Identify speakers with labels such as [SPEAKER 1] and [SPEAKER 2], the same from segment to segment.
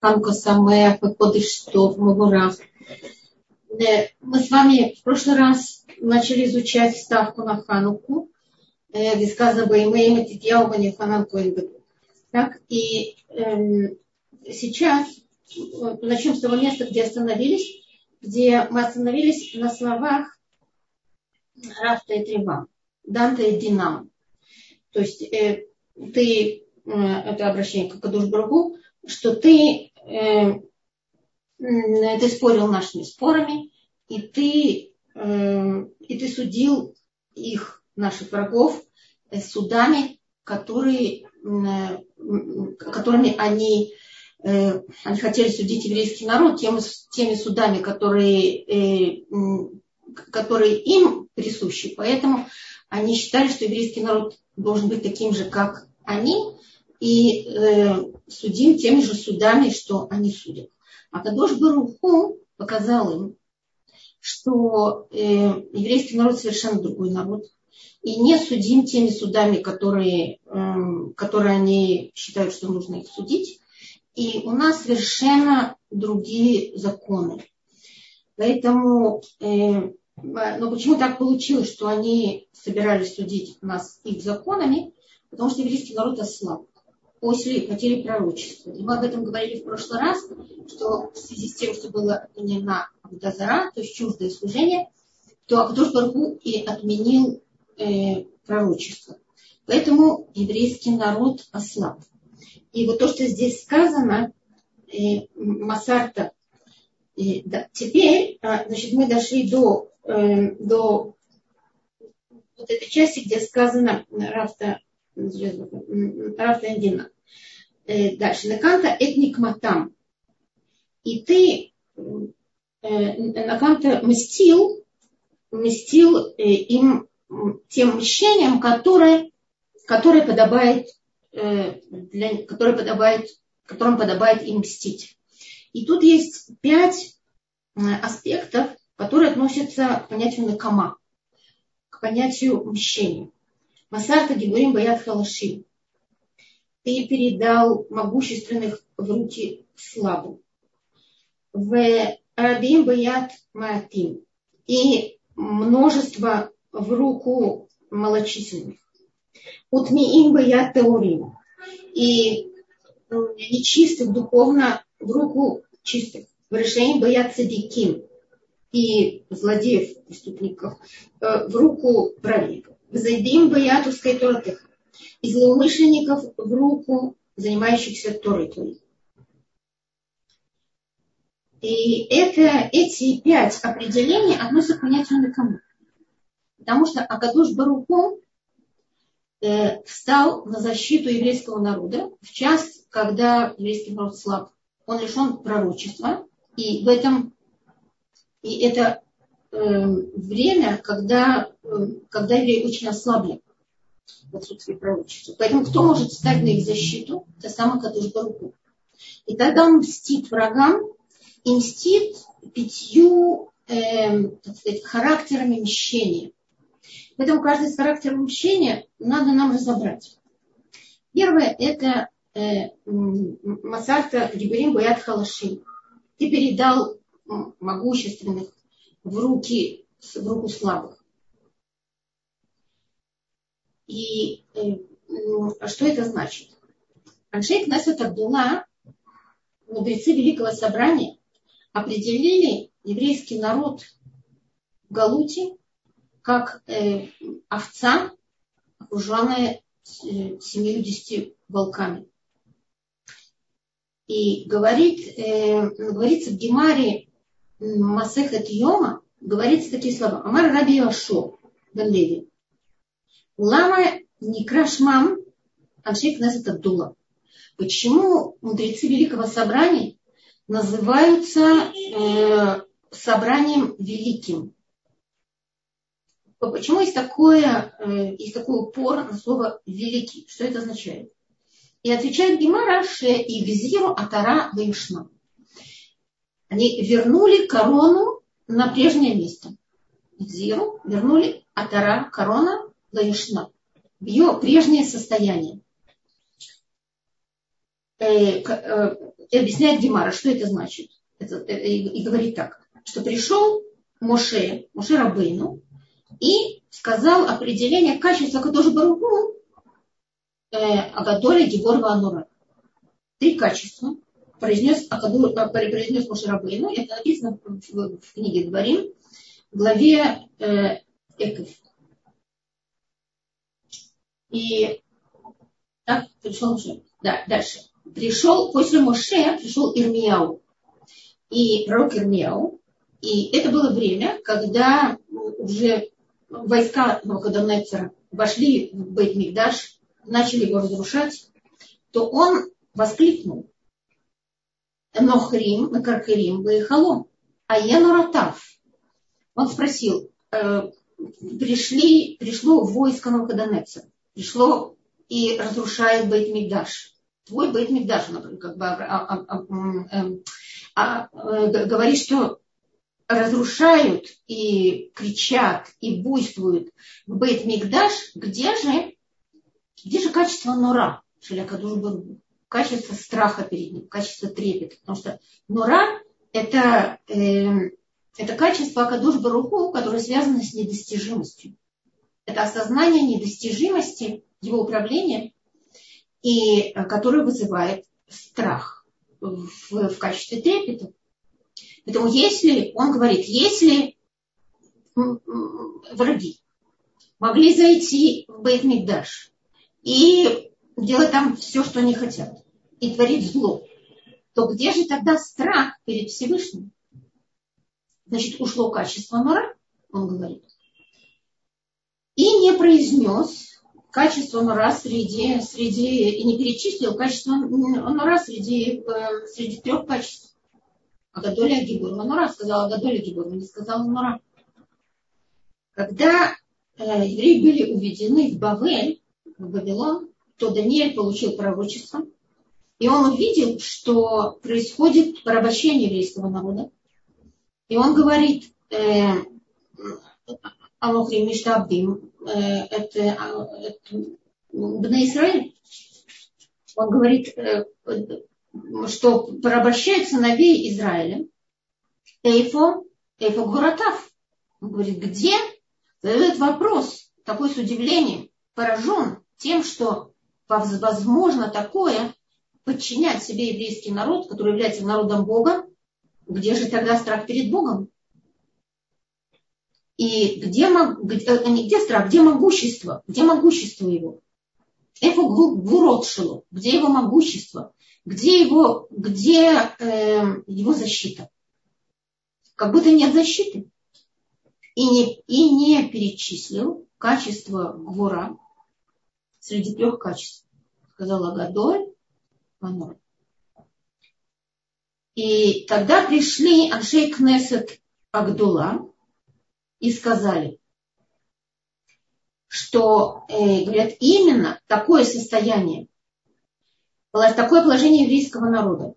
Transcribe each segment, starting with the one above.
[SPEAKER 1] Ханука Самеах, Кодыш Штов, Мавурах. Мы с вами в прошлый раз начали изучать ставку на Хануку, где сказано «Баймейм Титьяу Бани Ханан Так, и э, сейчас начнем с того места, где остановились, где мы остановились на словах Рафта и Трева, Данта и Динам. То есть э, ты, э, это обращение к Кадуш Брагу, что ты, ты спорил нашими спорами, и ты, э, и ты судил их, наших врагов, э, судами, которые, э, которыми они, э, они хотели судить еврейский народ, теми, теми судами, которые, э, которые им присущи. Поэтому они считали, что еврейский народ должен быть таким же, как они, и э, судим теми же судами, что они судят. А Кадош Баруху показал им, что э, еврейский народ совершенно другой народ, и не судим теми судами, которые, э, которые они считают, что нужно их судить. И у нас совершенно другие законы. Поэтому, э, но почему так получилось, что они собирались судить нас их законами? Потому что еврейский народ ослаб после потери пророчества. И мы об этом говорили в прошлый раз, что в связи с тем, что было отменена Абдазара, то есть чуждое служение, то Абдуш Баргу и отменил э, пророчество. Поэтому еврейский народ ослаб. И вот то, что здесь сказано, э, Масарта, э, да, теперь, э, значит, мы дошли до, э, до вот этой части, где сказано Рафта Рафтендина. Э, дальше. Наканта этник матам. И ты э, Наканта мстил, мстил э, им тем мщением, которое, которое подобает, для, которое подобает, которым подобает им мстить. И тут есть пять аспектов, которые относятся к понятию накама, к понятию мщения. Масарта Гибурим Баят Халашим. Ты передал могущественных в руки слабым. В Рабим Баят Маатим. И множество в руку малочисленных. Утмиим Баят Таурим. И нечистых духовно в руку чистых. В решении Баят Садиким. И злодеев, преступников э, в руку праведников. Зайдим боятовской торты. И злоумышленников в руку занимающихся Торой. И это, эти пять определений относятся к понятию накому. Потому что Акадуш Баруху э, встал на защиту еврейского народа в час, когда еврейский народ слаб. Он лишен пророчества. И в этом и это э, время, когда, когда евреи очень ослабли в отсутствии пророчества. Поэтому кто может встать на их защиту? Это самый Кадуш Баруку. И тогда он мстит врагам и мстит пятью э, так сказать, характерами мщения. Поэтому каждый из характеров мщения надо нам разобрать. Первое – это э, Масарта Гибрим Баят Халашим. Ты передал могущественных в руки, в руку слабых. И э, а что это значит? Аншей Кнесет Абдулла, мудрецы Великого Собрания, определили еврейский народ в Галуте как э, овца, окруженная э, 70 волками. И говорит, э, говорится в Гемаре Масехет Йома говорится такие слова. Амар Раби Ашо бен. Лама Некрашмам Аншейк Несет Абдулла. Почему мудрецы Великого Собрания называются э, собранием великим? Почему есть, такое, э, есть такой упор на слово великий? Что это означает? И отвечает Гимара, что и визиру атара вейшна. Они вернули корону на прежнее место. Зиру вернули Атара, корона Лаишна, в ее прежнее состояние. Э, э, и объясняет Гемара, что это значит. Это, и, говорит так, что пришел Моше, Моше Рабейну, и сказал определение качества Кадош Баругу э, Агадоля Гибор Ванура. Три качества произнес, Акаду, произнес Моше Рабейну. Это написано в, в книге Дворим, в главе э, Эков. И так пришел Моше. Да, дальше. Пришел, после Моше пришел Ирмияу. И пророк Ирмияу. И это было время, когда уже войска Навуходоносора вошли в Бейт Мигдаш, начали его разрушать, то он воскликнул. Нохрим, Накаркарим, Бейхало, Аену Ратав. Он спросил, э, пришли, пришло войско Навуходоносора, пришло и разрушает Бейт Мигдаш. Твой Бейт Мигдаш, как бы а, а, а, эм, а, а, говорит, что разрушают и кричат и буйствуют в Бейт Мигдаш, где же, где же качество нора, качество страха перед ним, качество трепета. Потому что нора это, э, это качество Акадуш Баруху, которое связано с недостижимостью. Это осознание недостижимости его управления, и э, которое вызывает страх в, в качестве трепета. Поэтому если, он говорит, если враги могли зайти в Бейтмикдаш и делать там все, что они хотят, и творить зло, то где же тогда страх перед Всевышним? Значит, ушло качество нора, он говорит. И не произнес качество нора среди, среди и не перечислил качество нора среди, э, среди трех качеств. Агадоля Гибур. Манура сказала Агадоля Гибур, не сказала Манура. Когда э, евреи были уведены в Бавель, в Вавилон, то Даниэль получил пророчество, и он увидел, что происходит порабощение еврейского народа. И он говорит, э, Алохри Миштабдим, это, это Бна Исраиль, он говорит, э, что порабощает сыновей Израиля. Эйфо, Эйфо Гуратав. Он говорит, где? Задает вопрос, такой с удивлением, поражен тем, что возможно такое подчинять себе еврейский народ, который является народом Бога, где же тогда страх перед Богом? И где, где, э, не где страх, где могущество? Где могущество его? Эфо гвурот шило, где его могущество? Где его, где э, его защита? Как будто нет защиты. И не, и не перечислил качество гвура среди трех качеств. Сказала Гадоль, Манор. И тогда пришли Аншей Кнесет Агдула и сказали, что, э, говорят, именно такое состояние такое положение еврейского народа,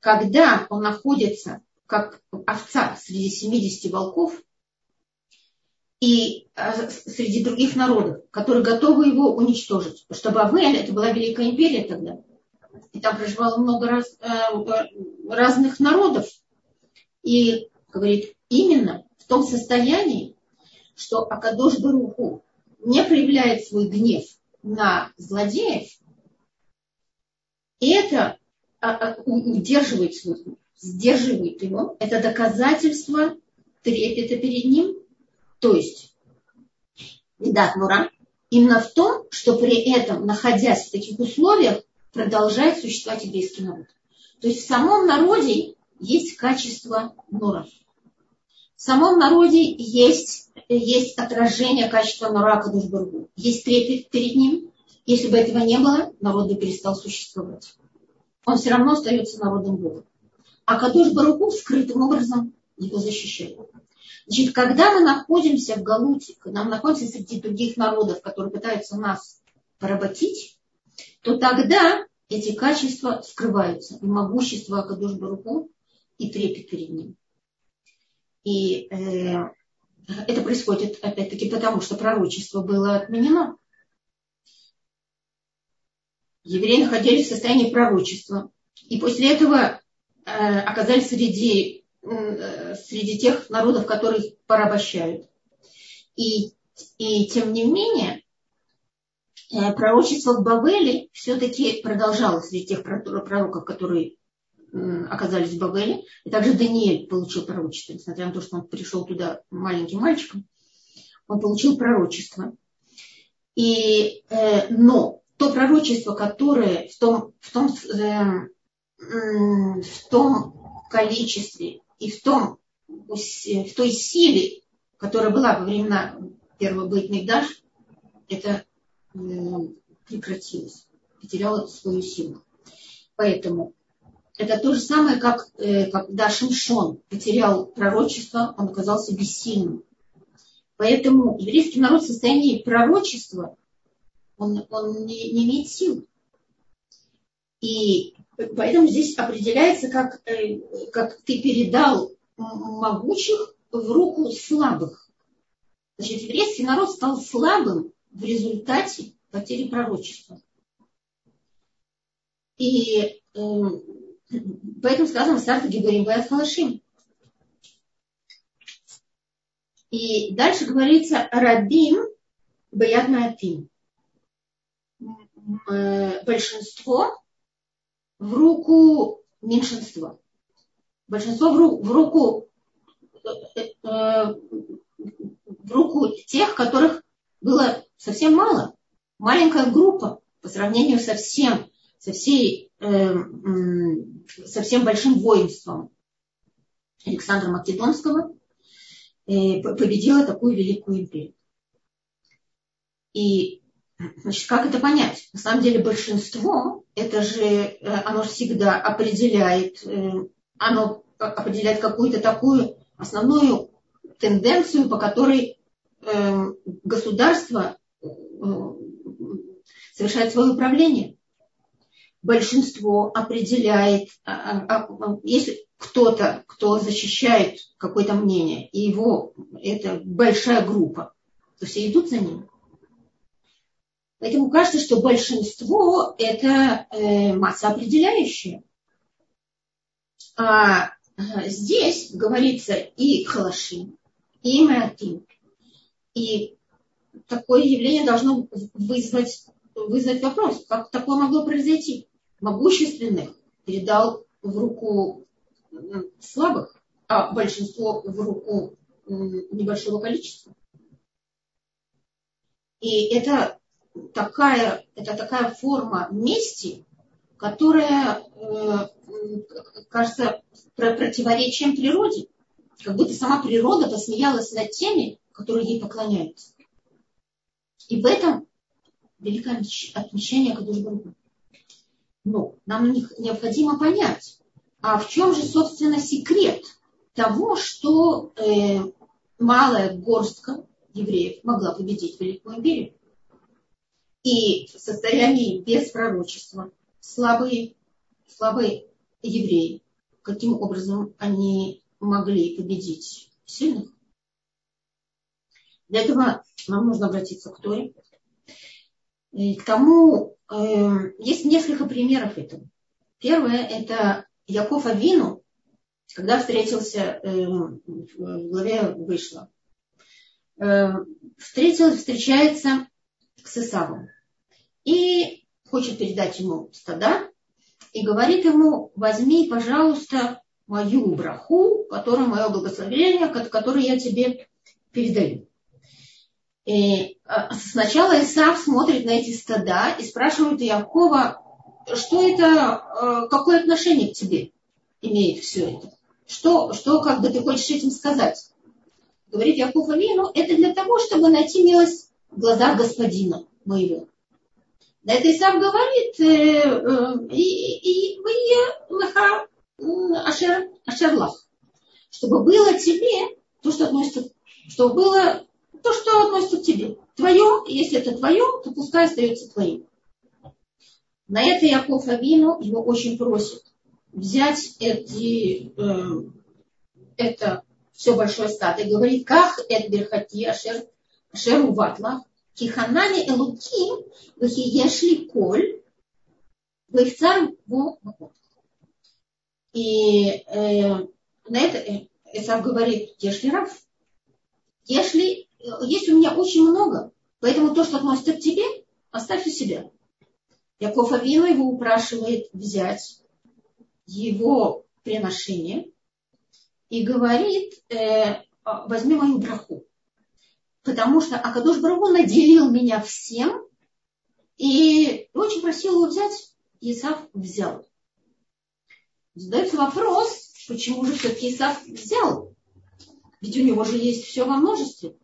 [SPEAKER 1] когда он находится как овца среди 70 волков и э, среди других народов, которые готовы его уничтожить. Потому что Бавель, это была Великая империя тогда, и там проживало много раз, э, разных народов. И, говорит, именно в том состоянии, что Акадош Баруху не проявляет свой гнев на злодеев, и это а, а, удерживает смысл, сдерживает его. Это доказательство трепета перед ним. То есть, да, Нура, именно в том, что при этом, находясь в таких условиях, продолжает существовать еврейский народ. То есть в самом народе есть качество Нура. В самом народе есть, есть отражение качества Нура Кадушбургу. Есть трепет перед ним, если бы этого не было, народ бы перестал существовать. Он все равно остается народом Бога. А Кадуш Баруку скрытым образом его защищает. Значит, когда мы находимся в Галуте, когда мы находимся среди других народов, которые пытаются нас поработить, то тогда эти качества скрываются. И могущество Акадуш Баруку, и трепет перед ним. И э, это происходит, опять-таки, потому что пророчество было отменено евреи находились в состоянии пророчества. И после этого э, оказались среди, э, среди тех народов, которых порабощают. И, и тем не менее, э, пророчество в Бавеле все-таки продолжалось среди тех пророков, которые оказались в Бавеле. И также Даниэль получил пророчество, несмотря на то, что он пришел туда маленьким мальчиком. Он получил пророчество. И, э, но то пророчество, которое в том, в том, э, в том количестве и в, том, в той силе, которая была во времена первого Бейтмикдаш, это э, прекратилось, потеряло свою силу. Поэтому это то же самое, как э, когда Шимшон потерял пророчество, он оказался бессильным. Поэтому еврейский народ в состоянии пророчества, он, он не, не имеет сил. И поэтому здесь определяется, как, э, как ты передал могучих в руку слабых. Значит, еврейский народ стал слабым в результате потери пророчества. И э, Поэтому сказано Сарта Гиборим Баят Халашим. И дальше говорится Рабим Баят Маатим. Э, большинство в руку меньшинства. Большинство в руку, в руку, э, э, в руку тех, которых было совсем мало. Маленькая группа по сравнению со всем, со всей со всем большим воинством Александра Македонского э, победила такую великую империю. И значит, как это понять? На самом деле большинство, это же э, оно всегда определяет, э, оно определяет какую-то такую основную тенденцию, по которой государство совершает свое управление большинство определяет, а, а, а, если кто-то, кто защищает какое-то мнение, и его, это большая группа, то все идут за ним. Поэтому кажется, что большинство это э, масса определяющая. А здесь говорится и халаши, и меатим. И такое явление должно вызвать, вызвать вопрос, как такое могло произойти могущественных передал в руку слабых, а большинство в руку небольшого количества. И это такая, это такая форма мести, которая э, кажется противоречием природе. Как будто сама природа посмеялась над теми, которые ей поклоняются. И в этом великое отмещение Кадушбаргу. Но нам необходимо понять, а в чем же, собственно, секрет того, что э, малая горстка евреев могла победить Великую империю. И в состоянии без пророчества слабые, слабые евреи, каким образом они могли победить сильных? Для этого нам нужно обратиться к Торе, и к тому, есть несколько примеров этого. Первое – это Яков Авину, когда встретился эм, в главе вышло. Эм, встретился, встречается с Исавом и хочет передать ему стада и говорит ему, возьми, пожалуйста, мою браху, которая мое благословение, которое я тебе передаю. И а, сначала Исав смотрит на эти стада и спрашивает Якова, что это, а, какое отношение к тебе имеет все это? Что, что как бы ты хочешь этим сказать? Говорит Яков Авину, это для того, чтобы найти милость в глазах господина моего. На это Исав говорит, э, э, и, вы леха ашер, ашерлах, чтобы было тебе то, что относится, чтобы было то, что относится к тебе. Твое, если это твое, то пускай остается твоим. На это Яков Авину его очень просит взять эти, э, это все большое стадо и говорит, как это берхати ашер, ашеру ватла, киханани элуким, вахиешли коль, вахцар во И э, на это Исав говорит, если Рав, если есть у меня очень много, поэтому то, что относится к тебе, оставь у себя. Яков Авину его упрашивает взять его приношение и говорит, э, возьми мою браху. Потому что Акадош Барагу наделил меня всем, и очень просил его взять, и взял. Задается вопрос, почему же все-таки Исав взял? Ведь у него же есть все во множестве.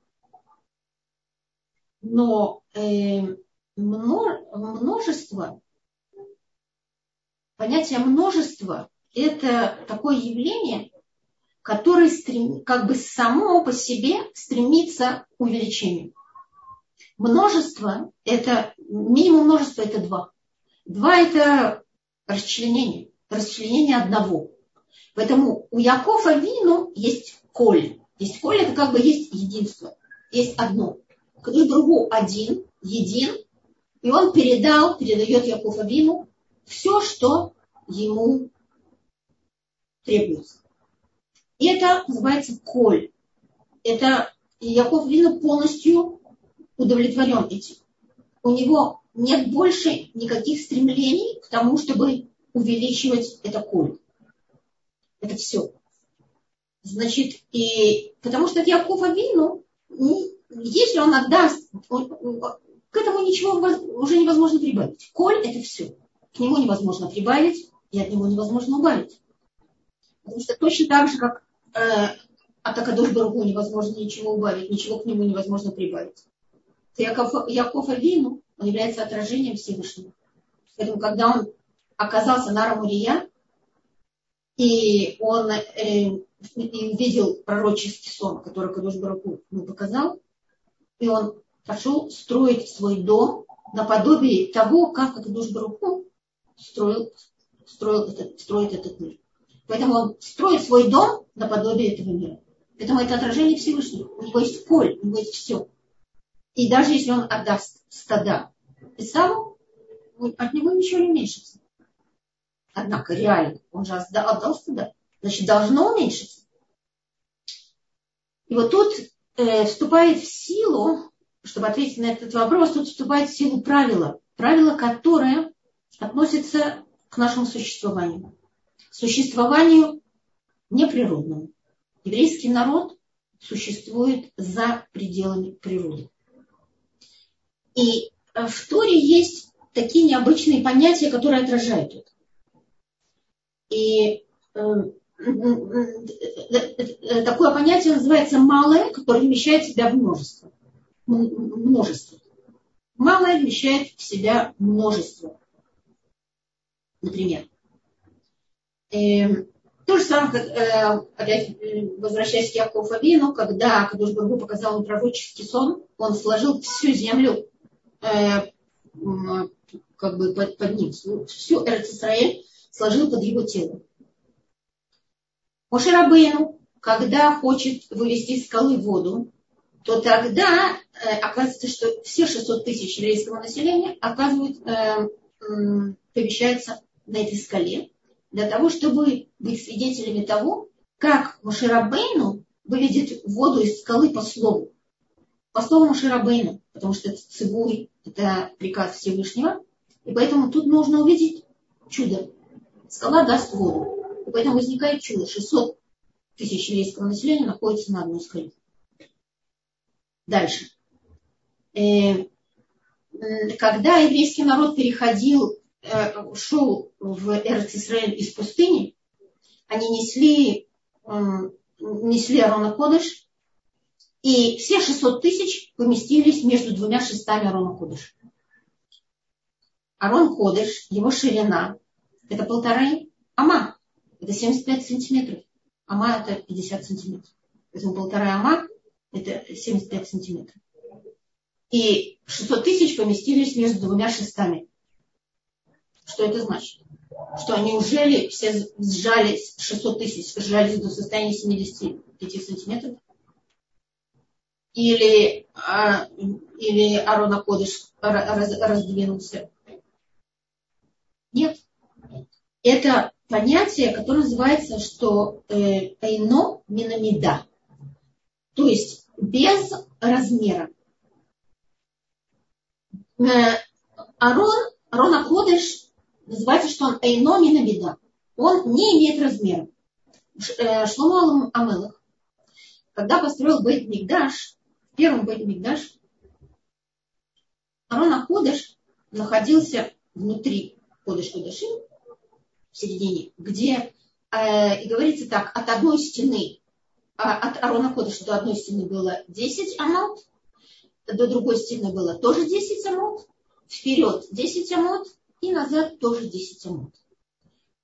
[SPEAKER 1] Но э, множество, понятие множества – это такое явление, которое стрем, как бы само по себе стремится к увеличению. Множество – это, минимум множества – это два. Два – это расчленение, расчленение одного. Поэтому у Якова Вину есть коль. Есть коль – это как бы есть единство, есть одно. Кадуш другу один, един, и он передал, передает Яков Авину все, что ему требуется. И это называется коль. Это Яков Вину полностью удовлетворен этим. У него нет больше никаких стремлений к тому, чтобы увеличивать это коль. Это все. Значит, и потому что Яков Авину, если он отдаст, он, к этому ничего уже невозможно прибавить. Коль – это все. К нему невозможно прибавить, и от него невозможно убавить. Потому что точно так же, как э, от Акадош Баргу невозможно ничего убавить, ничего к нему невозможно прибавить. Яков, Яков Авину, он является отражением Всевышнего. Поэтому, когда он оказался на Рамурия, и он э, видел пророческий сон, который Кадош Бараку ему показал, и он пошел строить свой дом наподобие того, как Кадош Бараку строил, строил этот, строит этот мир. Поэтому он строит свой дом наподобие этого мира. Поэтому это отражение Всевышнего. У него есть поле, у него есть все. И даже если он отдаст стада Исаву, от него ничего не уменьшится. Однако реально, он же отдал стада. Значит, должно уменьшиться. И вот тут вступает в силу, чтобы ответить на этот вопрос, тут вступает в силу правила. Правило, которое относится к нашему существованию. К существованию неприродному. Еврейский народ существует за пределами природы. И в Торе есть такие необычные понятия, которые отражают это. И э, такое понятие называется малое, которое вмещает в себя множество. Множество. Малое вмещает в себя множество. Например. И то же самое, как, э, опять возвращаясь к Якову Авину, когда Кадуш Баргу показал ему пророческий сон, он сложил всю землю Э, как бы под, под ним, всю Эрцисраэль сложил под его тело. Мошерабейну, когда хочет вывести из скалы воду, то тогда э, оказывается, что все 600 тысяч еврейского населения оказывают, э, э, помещаются на этой скале для того, чтобы быть свидетелями того, как Мошерабейну выведет воду из скалы по слову. По слову Мошерабейну, потому что это цибуй, это приказ Всевышнего. И поэтому тут нужно увидеть чудо. Скала даст воду. И поэтому возникает чудо. 600 тысяч еврейского населения находится на одной скале. Дальше. Э, когда еврейский народ переходил, э, шел в Эрц Исраэль из пустыни, они несли, несли Арона Кодыш, и все 600 тысяч поместились между двумя шестами Арона Кодыш. Арон Кодыш, его ширина, это полторы ама. Это 75 сантиметров. Ама это 50 сантиметров. Поэтому полтора ама это 75 сантиметров. И 600 тысяч поместились между двумя шестами. Что это значит? Что они ужели, все сжались, 600 тысяч сжались до состояния 75 сантиметров или, а, или Арона Кодыш раз, раздвинулся. Нет. Это понятие, которое называется, что э, эйно минамида. То есть без размера. Э, Арон, Арон Акодыш называется, что он эйно минамида. Он не имеет размера. Э, Шломо Амелах, когда построил Бейт Мигдаш, первый Бейт Мигдаш, Арон Акодыш находился внутри Кодыш Кодышим, в середине, где э, и говорится так, от одной стены, а, от Арона Кодыша до одной стены было 10 амот, до другой стены было тоже 10 амот, вперед 10 амот и назад тоже 10 амот.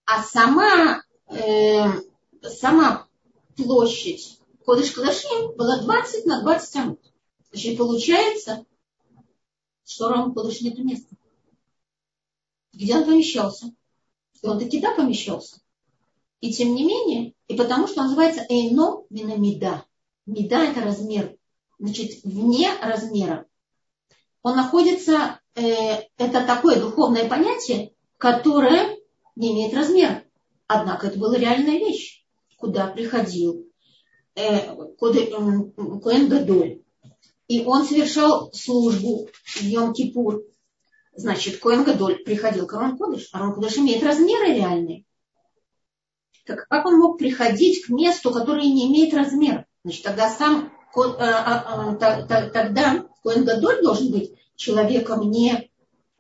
[SPEAKER 1] А сама, э, сама площадь Кодыш Кадашим была 20 на 20 амот. Значит, получается, что Ром Кодыш нет места. Где он помещался? Он таки да помещался. И тем не менее, и потому что он называется эйно минамида. Меда это размер. Значит, вне размера. Он находится, э, это такое духовное понятие, которое не имеет размера. Однако это была реальная вещь, куда приходил э, Коэн Гадоль. И он совершал службу в Йом-Кипур Значит, Коэн Гадоль приходил к Арон Кодыш. Арон Кодыш имеет размеры реальные. Так как он мог приходить к месту, которое не имеет размера? Значит, тогда сам э, а, а, тогда Коэн Гадоль должен быть человеком не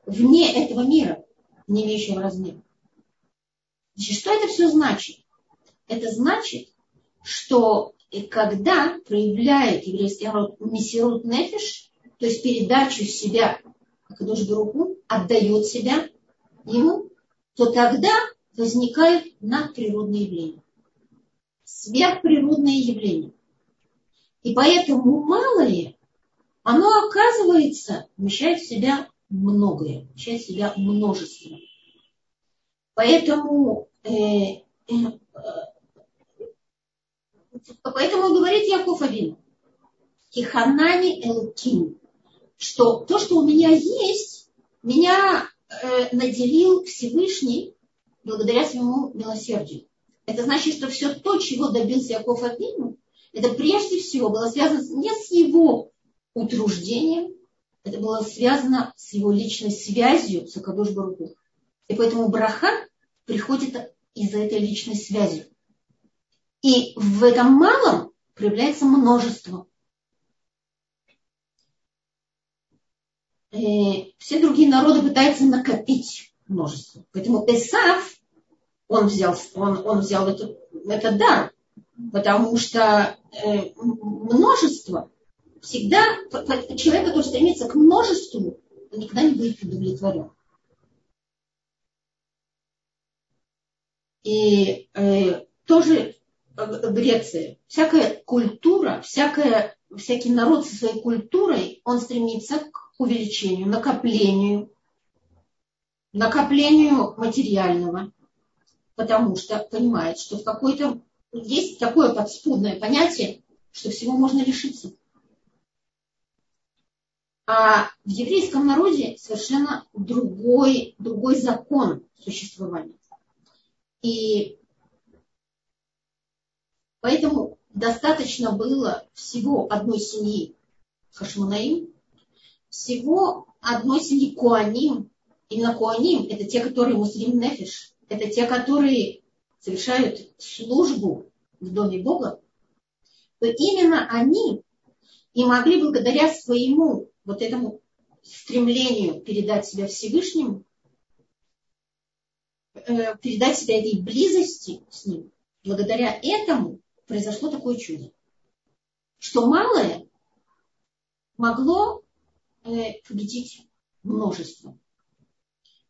[SPEAKER 1] вне этого мира, не имеющего размера. Значит, что это все значит? Это значит, что когда проявляет еврейский народ мессирут нефиш, то есть передачу себя Акадош Баруху отдает себя ему, то тогда возникают надприродные явления. Сверхприродные явления. И поэтому малое, оно оказывается, вмещает в себя многое, вмещает в себя множество. Поэтому, э, э, э, поэтому говорит Яков Авин, Киханани Элкин, что то, что у меня есть, меня э, наделил Всевышний благодаря своему милосердию. Это значит, что все то, чего добился Яков от Вину, это прежде всего было связано не с его утруждением, это было связано с его личной связью с Акадош Баруху. И поэтому браха приходит из-за этой личной связи. И в этом малом проявляется множество. Все другие народы пытаются накопить множество. Поэтому Эсав, он взял, он, он взял этот, этот дар, потому что э, множество всегда, человек, который стремится к множеству, он никогда не будет удовлетворен. И э, тоже Греция, всякая культура, всякая, всякий народ со своей культурой, он стремится к увеличению, накоплению, накоплению материального, потому что понимает, что в какой-то есть такое подспудное понятие, что всего можно лишиться. А в еврейском народе совершенно другой, другой закон существования. И поэтому достаточно было всего одной семьи Хашманаим, всего одной семьи Куаним. Именно Куаним – это те, которые муслим нефиш, это те, которые совершают службу в доме Бога, то именно они и могли благодаря своему вот этому стремлению передать себя Всевышнему, э, передать себя этой близости с ним, благодаря этому произошло такое чудо, что малое могло победить множество.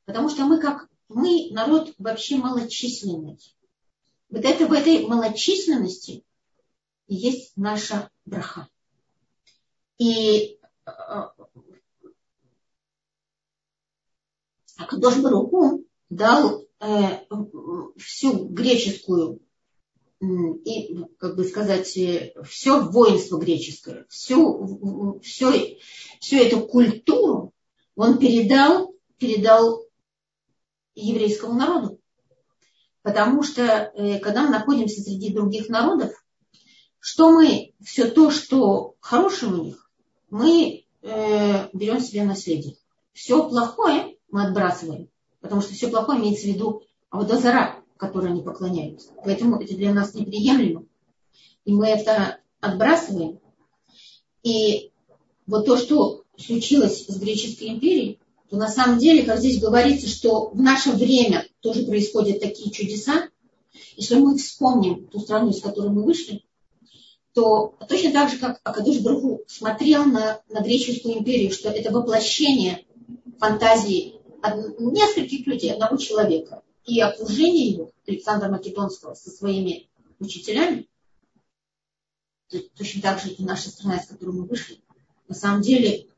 [SPEAKER 1] Потому что мы как мы народ вообще малочисленный. Вот это в этой малочисленности есть наша браха. И Акадош Баруху дал э, всю греческую и, как бы сказать, э, все воинство греческое, всю, всю, всю эту культуру он передал, передал еврейскому народу. Потому что, э, когда мы находимся среди других народов, что мы, все то, что хорошее у них, мы э, берем себе наследие. Все плохое мы отбрасываем, потому что все плохое имеется в виду Аводозара, которой они поклоняются. Поэтому это для нас неприемлемо. И мы это отбрасываем. И вот то, что случилось с греческой империей, то на самом деле, как здесь говорится, что в наше время тоже происходят такие чудеса. Если мы вспомним ту страну, из которой мы вышли, то точно так же, как Акадуш Бруху смотрел на, на греческую империю, что это воплощение фантазии нескольких людей, одного человека, и окружение его, Александра Македонского, со своими учителями, точно так же и наша страна, из которой мы вышли, на самом деле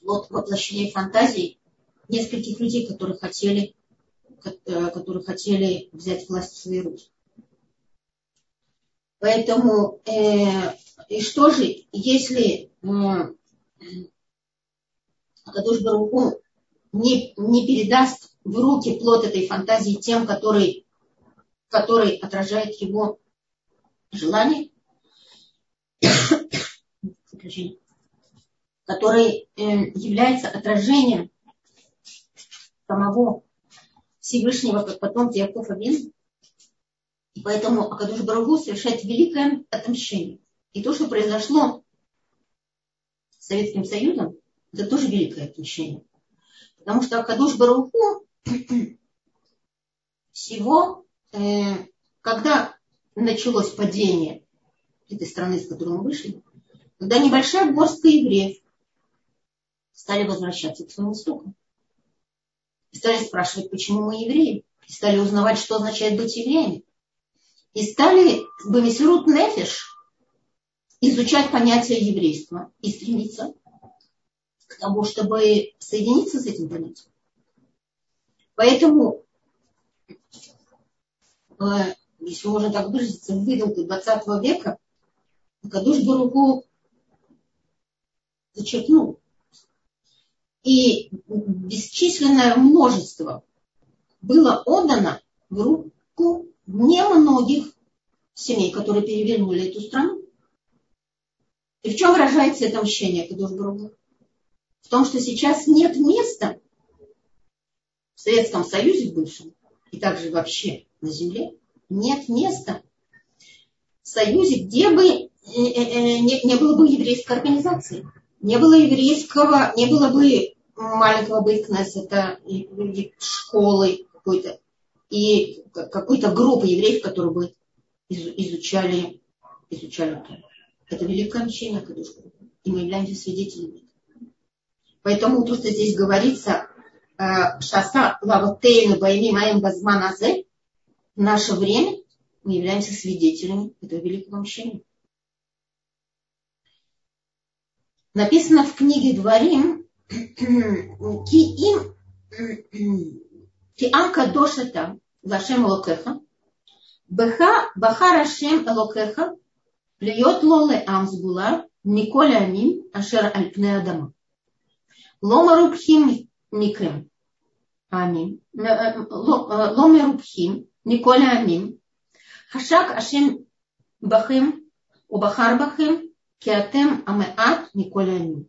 [SPEAKER 1] плод воплощения фантазий нескольких людей, которые хотели, э, которые хотели взять власть в свои руки. Поэтому, э, и что же, если э, Кадуш Баруху не, не передаст в руки плод этой фантазии тем, который, который отражает его желание, который э, является отражением самого Всевышнего, как потом Яков Абин. И поэтому Акадуш Барагу совершает великое отмщение. И то, что произошло с Советским Союзом, это тоже великое отмщение. Потому что Акадуш Баруху всего, э, когда началось падение этой страны, из которой мы вышли, когда небольшая горстка евреев стали возвращаться к своим истокам. И стали спрашивать, почему мы евреи. И стали узнавать, что означает быть евреями. И стали Бамисрут Нефиш изучать понятие еврейства и стремиться к тому, чтобы соединиться с этим понятием. Поэтому, э, если можно так выразиться, в выдумке 20 века Кадуш Баругу зачеркнул. И бесчисленное множество было отдано в руку немногих семей, которые перевернули эту страну. И в чем выражается это мщение Кадуш Баругу? В том, что сейчас нет места в Советском Союзе бывшем, и также вообще на Земле, нет места в Союзе, где бы э, э, э, не, было бы еврейской организации, не было еврейского, не было бы маленького бейкнесета, школы какой-то, и какой-то группы евреев, которые бы изучали, изучали Это великое мщение Кадушка. И мы являемся свидетелями. Поэтому то, что здесь говорится, Э, Шаса Лавотейну Байми Маим Газманазе, в наше время мы являемся свидетелями этого великого мщения. Написано в книге Дворим, Ки им Киам Кадошата Вашем Локеха, Баха Рашем Локеха, Льет Лоле Амсгула, Николя Амин, Ашер Альпне Адама. Лома Рубхим Микрем. Амин. Э, э, э, ломер Рубхим, Николя Амин. Хашак Ашем Бахим, Убахар Бахим, Киатем Амеат, Николя Амин.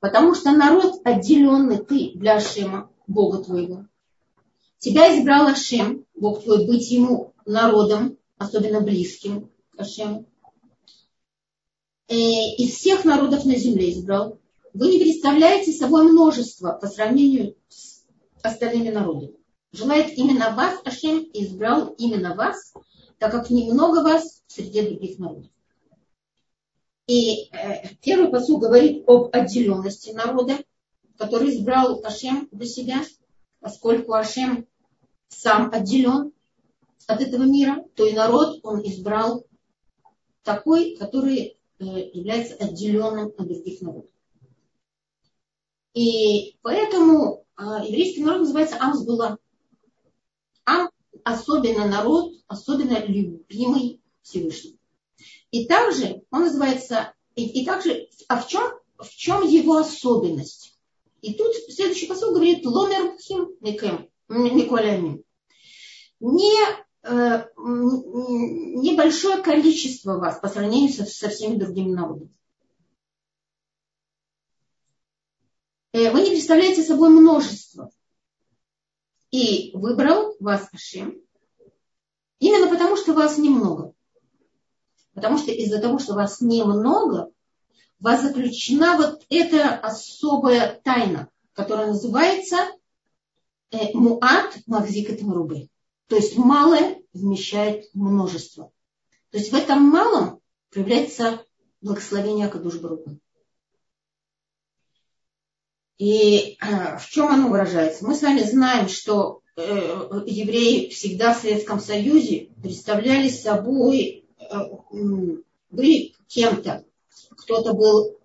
[SPEAKER 1] Потому что народ отделенный ты для Ашема, Бога твоего. Тебя избрал Ашем, Бог твой, быть ему народом, особенно близким к Ашему. Из всех народов на земле избрал. Вы не представляете собой множество по сравнению остальными народами. Желает именно вас, Ашем, избрал именно вас, так как немного вас среди других народов. И э, первый посыл говорит об отделенности народа, который избрал Ашем для себя, поскольку Ашем сам отделен от этого мира, то и народ он избрал такой, который э, является отделенным от других народов. И поэтому еврейский народ называется Амсбула. Ам особенно народ, особенно любимый Всевышний. И также он называется, и, и также, а в чем, в чем его особенность? И тут следующий посыл говорит Ломер Хим Никем, Николямин. не, э, небольшое количество вас по сравнению со, со всеми другими народами. Вы не представляете собой множество. И выбрал вас Ашем именно потому, что вас немного. Потому что из-за того, что вас немного, у вас заключена вот эта особая тайна, которая называется э, Муат Махзик Марубы. То есть малое вмещает множество. То есть в этом малом проявляется благословение Акадуш Баруха. И э, в чем оно выражается? Мы с вами знаем, что э, евреи всегда в Советском Союзе представляли собой, э, были кем-то. Кто-то был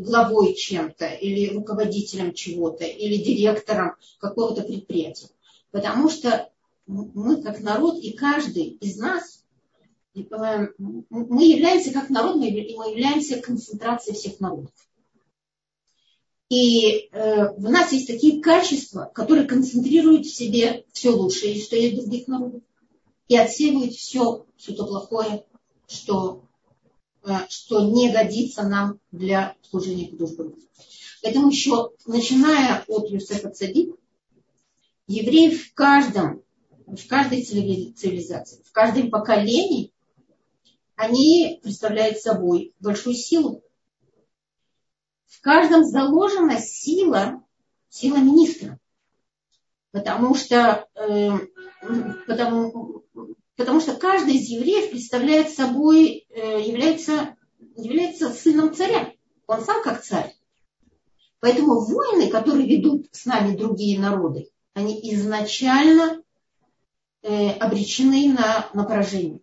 [SPEAKER 1] главой чем-то, или руководителем чего-то, или директором какого-то предприятия. Потому что мы как народ, и каждый из нас, мы являемся как народ, мы являемся концентрацией всех народов. И э, в нас есть такие качества, которые концентрируют в себе все лучшее, что есть других народов, и отсеивают все, все то плохое, что, э, что не годится нам для служения к дружбе. Поэтому еще, начиная от Юсефа Цадик, евреи в каждом, в каждой цивилизации, в каждом поколении, они представляют собой большую силу, в каждом заложена сила, сила министра. Потому что, э, потому, потому что каждый из евреев представляет собой, э, является, является сыном царя. Он сам как царь. Поэтому войны, которые ведут с нами другие народы, они изначально э, обречены на, на поражение.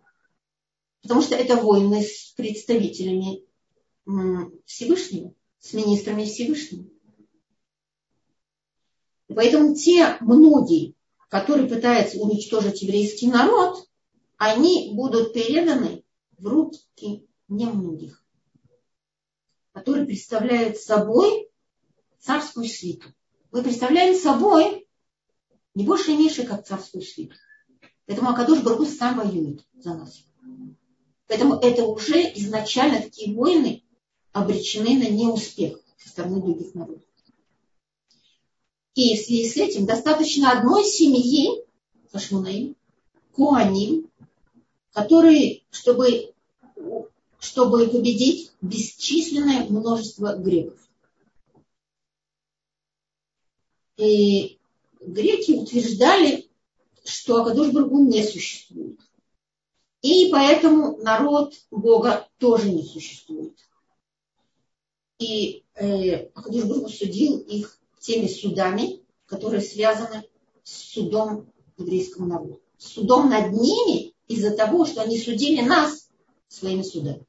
[SPEAKER 1] Потому что это войны с представителями Всевышнего с министрами Всевышнего. Поэтому те многие, которые пытаются уничтожить еврейский народ, они будут переданы в руки немногих, которые представляют собой царскую свиту. Мы представляем собой не больше и меньше, как царскую свиту. Поэтому Акадуш Баргус сам воюет за нас. Поэтому это уже изначально такие войны, обречены на неуспех со стороны других народов. И в связи с этим достаточно одной семьи, Хашмунаим, Куаним, которые, чтобы, чтобы победить бесчисленное множество греков. И греки утверждали, что Акадош Бургун не существует. И поэтому народ Бога тоже не существует. И э, судил их теми судами, которые связаны с судом еврейского народа. Судом над ними из-за того, что они судили нас своими судами.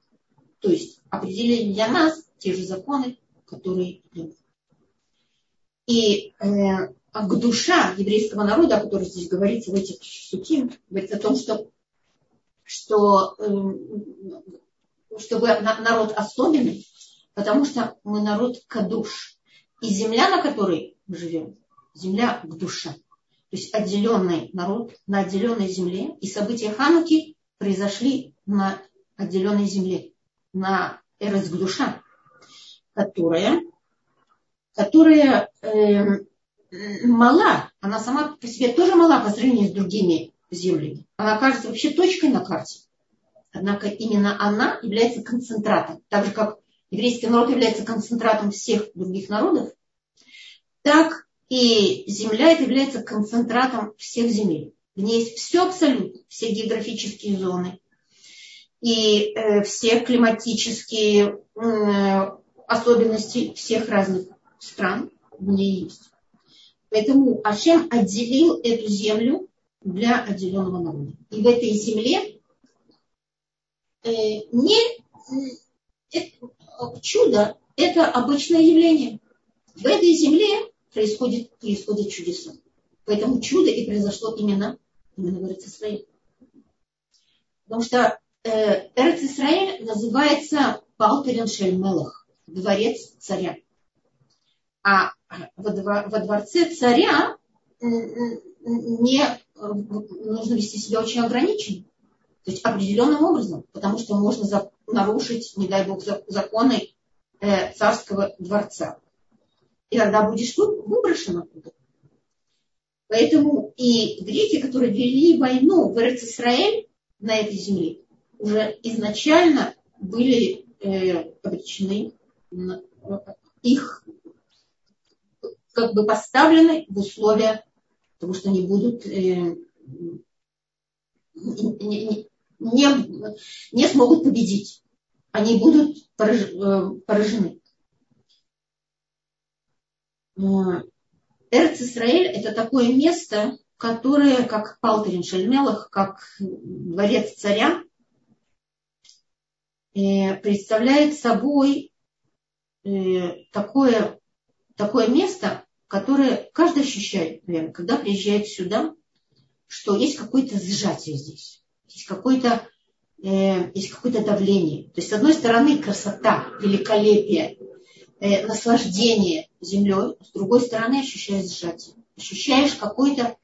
[SPEAKER 1] То есть определили для нас те же законы, которые для. И э, душа еврейского народа, о которой здесь говорится в этих суким, говорится о том, что, что э, чтобы народ особенный, потому что мы народ кадуш. И земля, на которой мы живем, земля к душе. То есть отделенный народ на отделенной земле. И события Хануки произошли на отделенной земле, на Эрес душа, которая, которая э, мала, она сама по себе тоже мала по сравнению с другими землями. Она кажется вообще точкой на карте. Однако именно она является концентратом. Так же, как еврейский народ является концентратом всех других народов, так и земля это является концентратом всех земель. В ней есть все абсолютно, все географические зоны и э, все климатические э, особенности всех разных стран в ней есть. Поэтому Ашем отделил эту землю для отделенного народа. И в этой земле э, не, э, чудо – это обычное явление. В этой земле происходит, происходят чудеса. Поэтому чудо и произошло именно, именно в Эрцисраиле. Потому что э, Эрцисраиль называется Палтерен Шельмелах, дворец царя. А во, во дворце царя не нужно вести себя очень ограниченно. То есть определенным образом, потому что можно за, нарушить, не дай бог, законы э, царского дворца. И тогда будешь выброшен оттуда. Поэтому и греки, которые вели войну в Израиль на этой земле, уже изначально были э, обречены, их как бы поставлены в условия, потому что они будут э, не смогут победить. Они будут э, поражены. Эрц Исраэль – это такое место, которое, как Палтерин Шельмелах, как дворец царя, э, представляет собой э, такое, такое место, которое каждый ощущает, когда приезжает сюда, что есть какое-то сжатие здесь, есть какое-то э, есть какое-то давление. То есть, с одной стороны, красота, великолепие, э, наслаждение землей, с другой стороны ощущаешь сжатие. Ощущаешь какое-то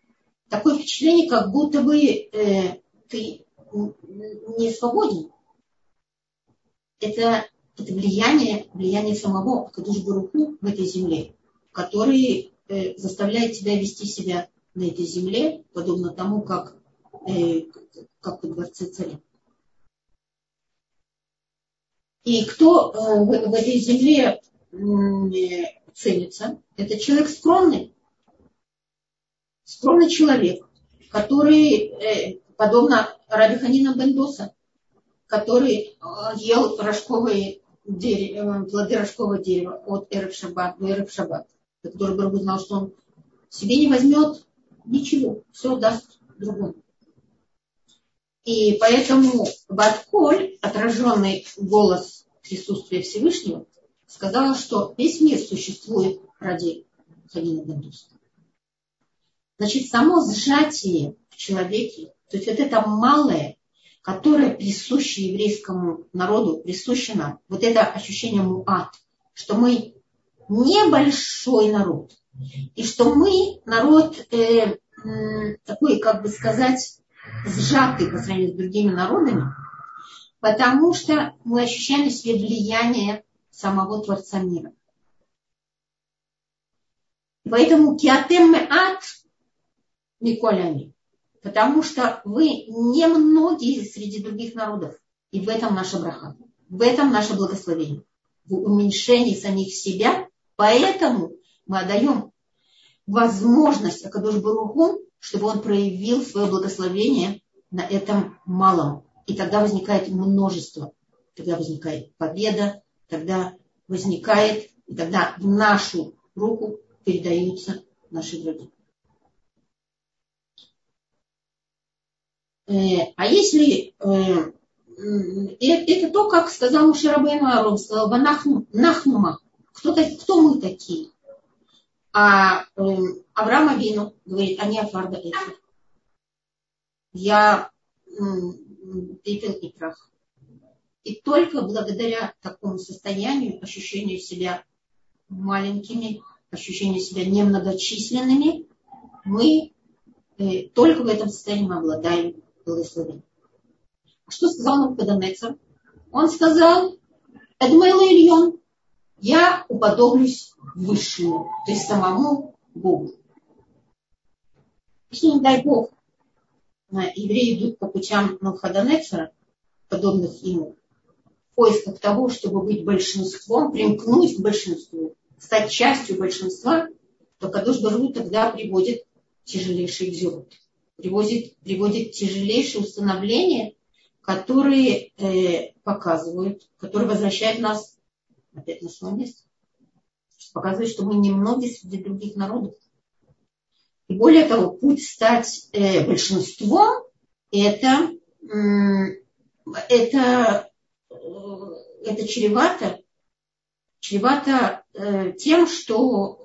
[SPEAKER 1] такое впечатление, как будто бы э, ты не свободен. Это, это влияние, влияние самого Кадуш Баруху в этой земле, который э, заставляет тебя вести себя на этой земле, подобно тому, как, э, как во дворце царя. И кто э, в, в этой земле ценится, это человек скромный. Скромный человек, который, э, подобно Раби Ханина Бендоса, который э, ел рожковые дерево, плоды рожкового дерева от Эреб Шаббат до Эреб Шаббат, который Барбу знал, что он себе не возьмет ничего, все даст другому. И поэтому Батколь, отраженный голос присутствия Всевышнего, сказала, что весь мир существует ради Хагина Бендуса. Значит, само сжатие в человеке, то есть вот это малое, которое присуще еврейскому народу, присуще нам, вот это ощущение муат, что мы небольшой народ, и что мы народ э, такой, как бы сказать, сжатый по сравнению с другими народами, потому что мы ощущаем на себе влияние самого Творца мира. Поэтому киатем меат миколями. Потому что вы немногие среди других народов. И в этом наша браха. В этом наше благословение. В уменьшении самих себя. Поэтому мы отдаем возможность Акадош Баруху, чтобы он проявил свое благословение на этом малом. И тогда возникает множество. Тогда возникает победа, тогда возникает, и тогда в нашу руку передаются наши враги. Э, а если э, это то, как сказал Мушарабейну Арон, сказал Нахнума, кто, кто мы такие? А э, Авраам Авину говорит, они Афарда Эфир. Я пепел и прах. И только благодаря такому состоянию, ощущению себя маленькими, ощущению себя немногочисленными, мы э, только в этом состоянии мы обладаем благословением. А что сказал Навуходонецер? Он сказал, Эдмейл Ильон, я уподоблюсь Высшему, то есть самому Богу. Если, не дай Бог, евреи идут по путям Навуходонецера, подобных ему, в поисках того, чтобы быть большинством, примкнуть к большинству, стать частью большинства, то Кадуш Бару тогда приводит тяжелейший дзюрут, приводит, приводит тяжелейшие установления, которые э, показывают, которые возвращают нас опять на свое место. Показывают, что мы немногие среди других народов. И более того, путь стать э, большинством это, это, э, это чревато, чревато э, тем, что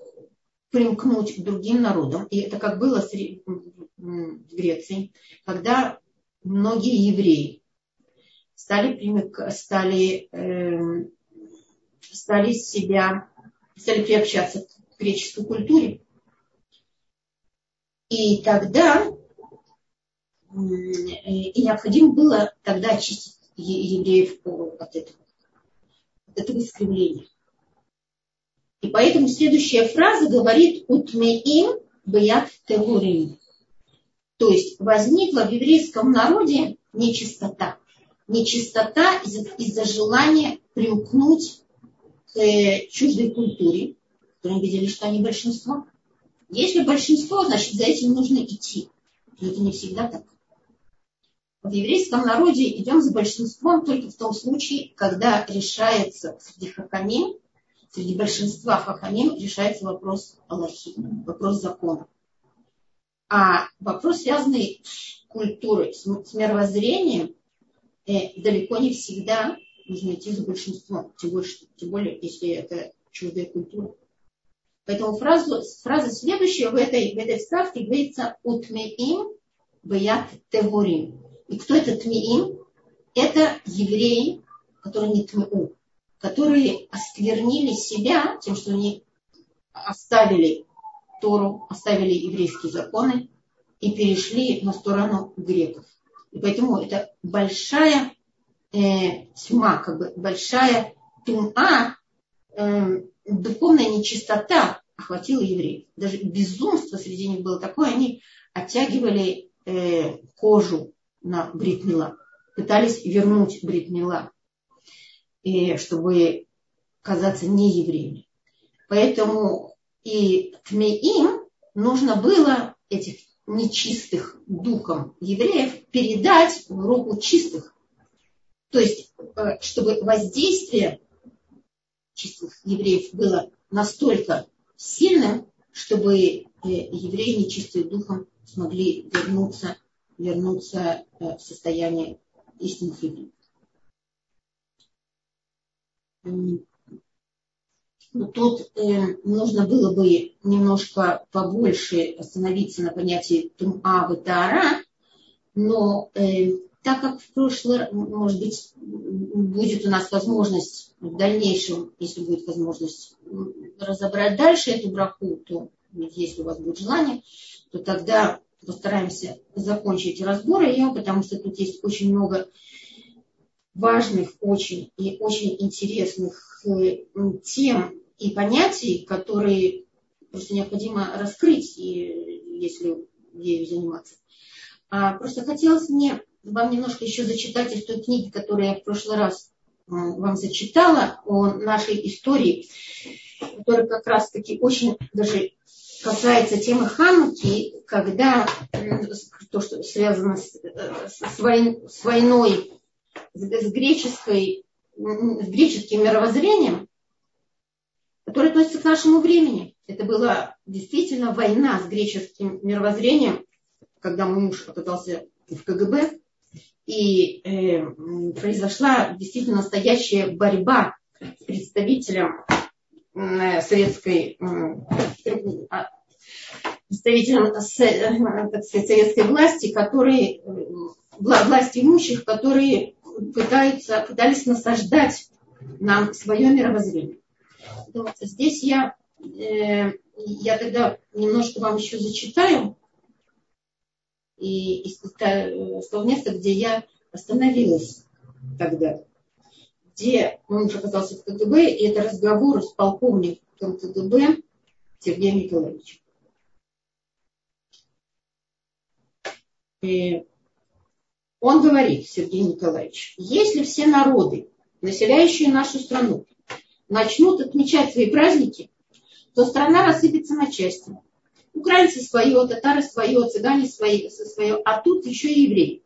[SPEAKER 1] примкнуть к другим народам. И это как было в Греции, когда многие евреи стали, стали, э, стали себя, стали приобщаться к греческой культуре. И тогда и необходимо было тогда очистить евреев от этого, от этого искривления. И поэтому следующая фраза говорит «Утмеим беят терурим». То есть возникла в еврейском народе нечистота. Нечистота из-за, из желания примкнуть к э, чуждой культуре, которые видели, что они большинство. Если большинство, значит, за этим нужно идти. Но это не всегда так. В еврейском народе идем за большинством только в том случае, когда решается среди хакамим, среди большинства хакамим решается вопрос Аллахи, вопрос закона. А вопрос, связанный с культурой, с мировоззрением, э, далеко не всегда нужно идти за большинством, тем, больше, тем более, если это чуждая культура. Поэтому фразу, фраза следующая в этой, в этой вставке говорится «Утмеим беят тегурим». И кто это тмеим? Это евреи, которые не тмеу, которые осквернили себя тем, что они оставили Тору, оставили еврейские законы и перешли на сторону греков. И поэтому это большая э, тьма, как бы большая тума, э, духовная нечистота охватила евреев. Даже безумство среди них было такое, они оттягивали э, кожу на бритмила, пытались вернуть бритмила, и чтобы казаться не евреями. Поэтому и тмеим нужно было этих нечистых духом евреев передать в руку чистых. То есть, э, чтобы воздействие чистых евреев было настолько сильным, чтобы э, евреи нечистые духом смогли вернуться, вернуться э, в состояние истинных евреев. Ну, тут э, нужно было бы немножко побольше остановиться на понятии тума и тара, но э, так как в прошлый может быть, будет у нас возможность в дальнейшем, если будет возможность разобрать дальше эту браху, то если у вас будет желание, то тогда постараемся закончить разбор ее, потому что тут есть очень много важных очень и очень интересных тем, и понятий, которые просто необходимо раскрыть, если ею заниматься. А просто хотелось мне вам немножко еще зачитать из той книги, которую я в прошлый раз вам зачитала, о нашей истории, которая как раз-таки очень даже касается темы Хануки, когда то, что связано с, с, вой, с войной, с, с, греческой, с греческим мировоззрением, которая относится к нашему времени. Это была действительно война с греческим мировоззрением, когда мой муж оказался в КГБ, и э, произошла действительно настоящая борьба с представителем э, советской э, представителем э, советской власти, которые э, власти имущих, которые пытаются, пытались насаждать нам свое мировоззрение. Вот здесь я, э, я тогда немножко вам еще зачитаю и из того места, где я остановилась тогда, где он оказался в КГБ, и это разговор с полковником КГБ Сергеем Николаевичем. И он говорит, Сергей Николаевич, если все народы, населяющие нашу страну, начнут отмечать свои праздники, то страна рассыпется на части. Украинцы свое, татары свое, цыгане свои, свое, а тут еще и евреи.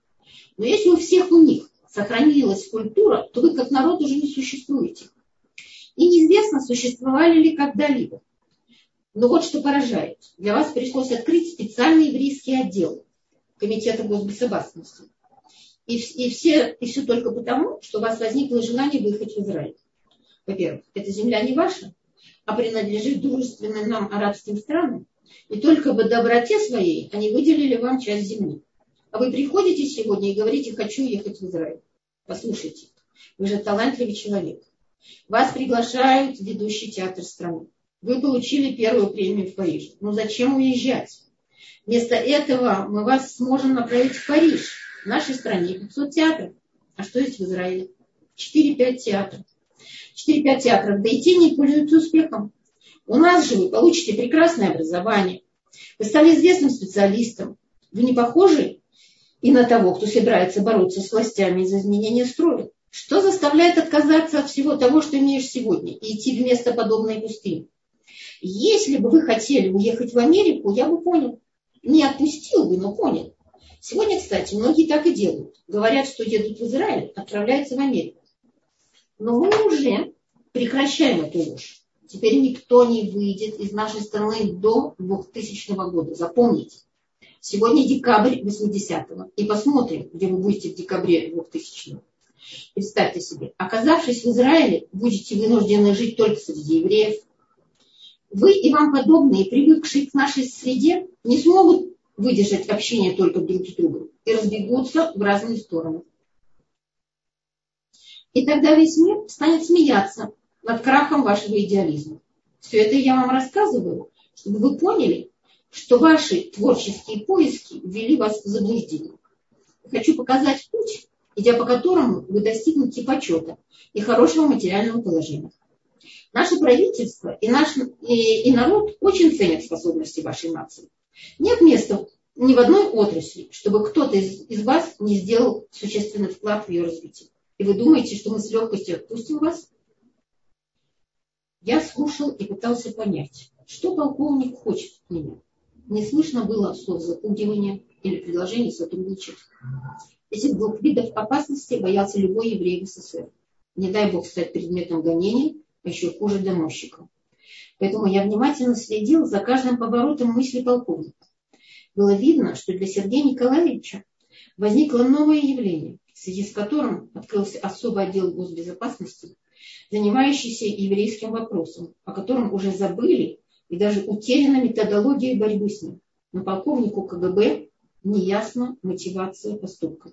[SPEAKER 1] Но если у всех у них сохранилась культура, то вы как народ уже не существуете. И неизвестно, существовали ли когда-либо. Но вот что поражает. Для вас пришлось открыть специальный еврейский отдел Комитета госбезопасности. И, и, все, и все только потому, что у вас возникло желание выехать в Израиль. Во-первых, эта земля не ваша, а принадлежит дружественным нам арабским странам. И только по доброте своей они выделили вам часть земли. А вы приходите сегодня и говорите, хочу ехать в Израиль. Послушайте, вы же талантливый человек. Вас приглашают в ведущий театр страны. Вы получили первую премию в Париже. Ну зачем уезжать? Вместо этого мы вас сможем направить в Париж. В нашей стране 500 театров. А что есть в Израиле? 4-5 театров. 4-5 театров, да и те не пользуются успехом. У нас же вы получите прекрасное образование. Вы стали известным специалистом. Вы не похожи и на того, кто собирается бороться с властями за изменение строя. Что заставляет отказаться от всего того, что имеешь сегодня, и идти в место подобной пустыни? Если бы вы хотели уехать в Америку, я бы понял. Не отпустил бы, но понял. Сегодня, кстати, многие так и делают. Говорят, что едут в Израиль, отправляются в Америку. Но мы уже прекращаем эту ложь. Теперь никто не выйдет из нашей страны до 2000 года. Запомните. Сегодня декабрь 80-го. И посмотрим, где вы будете в декабре 2000-го. Представьте себе, оказавшись в Израиле, будете вынуждены жить только среди евреев. Вы и вам подобные, привыкшие к нашей среде, не смогут выдержать общение только друг с другом и разбегутся в разные стороны. И тогда весь мир станет смеяться над крахом вашего идеализма. Все это я вам рассказываю, чтобы вы поняли, что ваши творческие поиски ввели вас в заблуждение. Хочу показать путь, идя по которому вы достигнете почета и хорошего материального положения. Наше правительство и, наш, и, и народ очень ценят способности вашей нации. Нет места ни в одной отрасли, чтобы кто-то из, из вас не сделал существенный вклад в ее развитие. И вы думаете, что мы с легкостью отпустим вас? Я слушал и пытался понять, что полковник хочет от меня. Не слышно было слов запугивания или предложений сотрудничать. Этих двух видов опасности боялся любой еврей в СССР. Не дай бог стать предметом гонений, а еще хуже доносчиком. Поэтому я внимательно следил за каждым поворотом мысли полковника. Было видно, что для Сергея Николаевича возникло новое явление, в связи с которым открылся особый отдел госбезопасности, занимающийся еврейским вопросом, о котором уже забыли и даже утеряна методология борьбы с ним. Но полковнику КГБ неясна мотивация поступка.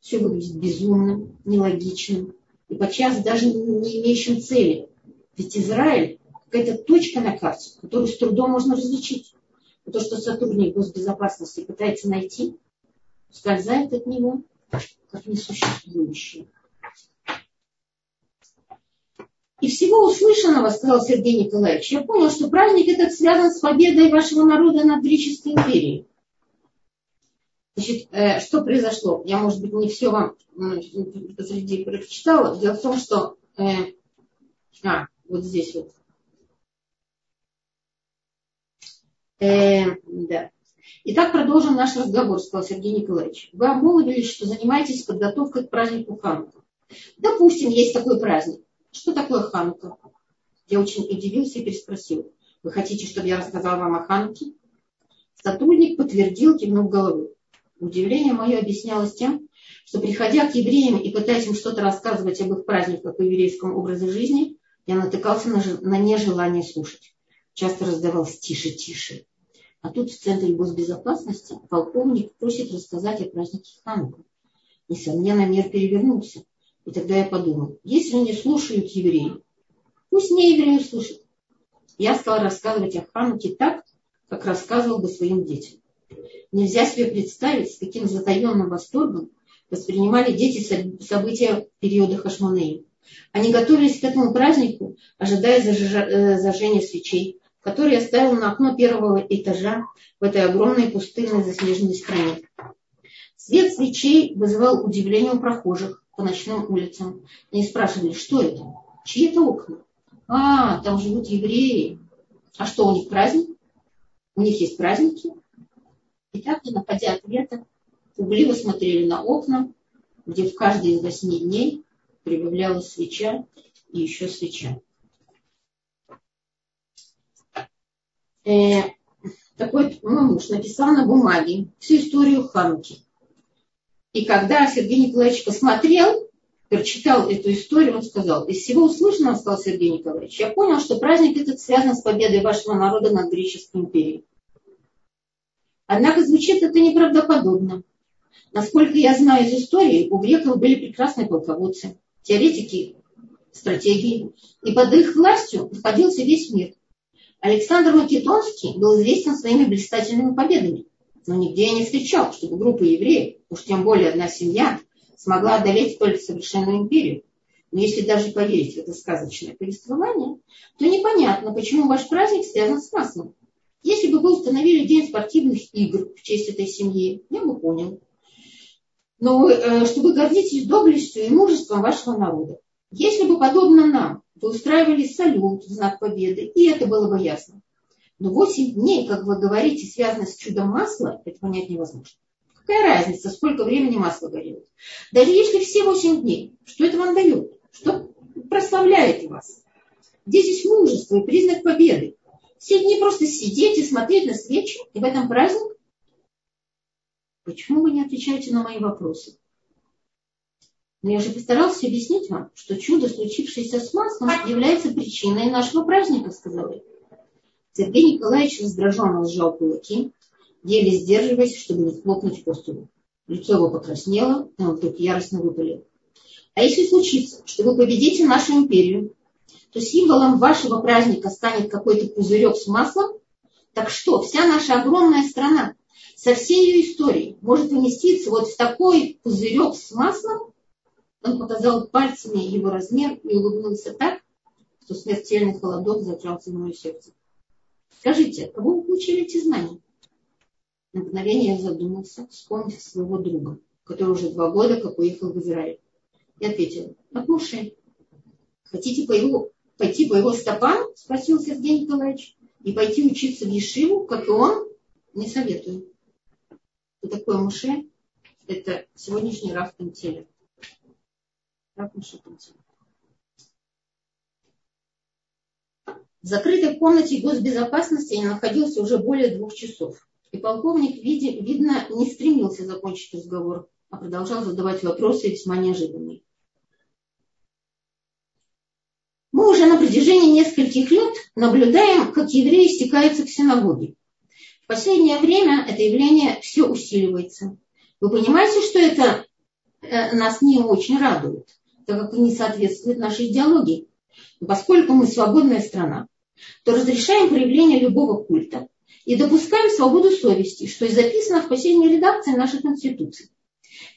[SPEAKER 1] Все выглядит безумным, нелогичным и подчас даже не имеющим цели. Ведь Израиль какая-то точка на карте, которую с трудом можно различить. Но то, что сотрудник госбезопасности пытается найти, скользает от него как несуществующее. И всего услышанного, сказал Сергей Николаевич, я понял, что праздник этот связан с победой вашего народа над греческой империей. Значит, э, что произошло? Я, может быть, не все вам посреди прочитала. Дело в том, что... Э, а, вот здесь вот. Э, да. Итак, продолжим наш разговор, сказал Сергей Николаевич. Вы обмолвились, что занимаетесь подготовкой к празднику Ханука. Допустим, есть такой праздник. Что такое Ханука? Я очень удивился и переспросил. Вы хотите, чтобы я рассказал вам о Хануке? Сотрудник подтвердил, кивнув головой. Удивление мое объяснялось тем, что приходя к евреям и пытаясь им что-то рассказывать об их праздниках и еврейском образе жизни, я натыкался на, на нежелание слушать. Часто раздавался тише, тише. А тут в Центре госбезопасности полковник просит рассказать о празднике Ханука. Несомненно, мир перевернулся. И тогда я подумал, если не слушают евреи, пусть не евреи слушают. Я стал рассказывать о Хануке так, как рассказывал бы своим детям. Нельзя себе представить, с каким затаенным восторгом воспринимали дети события периода Хашмонеи. Они готовились к этому празднику, ожидая э, зажжения свечей, которые я ставил на окно первого этажа в этой огромной пустынной заснеженной стране. Свет свечей вызывал удивление у прохожих, по ночным улицам. Они спрашивали, что это? Чьи это окна? А, там живут евреи. А что, у них праздник? У них есть праздники? И так, не находя ответа, угливо смотрели на окна, где в каждый из восьми дней прибавлялась свеча и еще свеча. Э, такой мой муж написал на бумаге всю историю Хануки. И когда Сергей Николаевич посмотрел, прочитал эту историю, он сказал, из всего услышанного, сказал Сергей Николаевич, я понял, что праздник этот связан с победой вашего народа над греческой империей. Однако звучит это неправдоподобно. Насколько я знаю из истории, у греков были прекрасные полководцы, теоретики стратегии, и под их властью находился весь мир. Александр Македонский был известен своими блистательными победами. Но нигде я не встречал, чтобы группа евреев, уж тем более одна семья, смогла одолеть столь совершенную империю. Но если даже поверить в это сказочное повествование, то непонятно, почему ваш праздник связан с маслом. Если бы вы установили день спортивных игр в честь этой семьи, я бы понял. Но э, чтобы гордитесь доблестью и мужеством вашего народа. Если бы, подобно нам, вы устраивали салют в знак победы, и это было бы ясно. Но 8 дней, как вы говорите, связано с чудом масла, это понять невозможно. Какая разница, сколько времени масло горело? Даже если все 8 дней, что это вам дает? Что прославляет вас? Где здесь мужество и признак победы? Все дни просто сидеть и смотреть на свечи, и в этом праздник? Почему вы не отвечаете на мои вопросы? Но я же постарался объяснить вам, что чудо, случившееся с маслом, является причиной нашего праздника, сказал я. Сергей Николаевич раздраженно сжал кулаки, еле сдерживаясь, чтобы не хлопнуть по столу. Лицо его покраснело, и он вдруг яростно выпалил. А если случится, что вы победите нашу империю, то символом вашего праздника станет какой-то пузырек с маслом, так что вся наша огромная страна со всей ее историей может уместиться вот в такой пузырек с маслом, он показал пальцами его размер и улыбнулся так, что смертельный холодок зажался в мое сердце. Скажите, кого вы получили эти знания? На мгновение я задумался, вспомнив своего друга, который уже два года как уехал в Израиль. И ответил, от Муше. Хотите по его, пойти по его стопам? Спросил Сергей Николаевич. И пойти учиться в Ешиву, как и он? Не советую. Кто такой Муше? Это сегодняшний Раф Тантеля. Раф Муше Тантеля. В закрытой комнате госбезопасности я находился уже более двух часов. И полковник, види, видно, не стремился закончить разговор, а продолжал задавать вопросы весьма неожиданные. Мы уже на протяжении нескольких лет наблюдаем, как евреи стекаются к синагоге. В последнее время это явление все усиливается. Вы понимаете, что это э, нас не очень радует, так как не соответствует нашей идеологии. Поскольку мы свободная страна, то разрешаем проявление любого культа и допускаем свободу совести, что и записано в последней редакции нашей Конституции.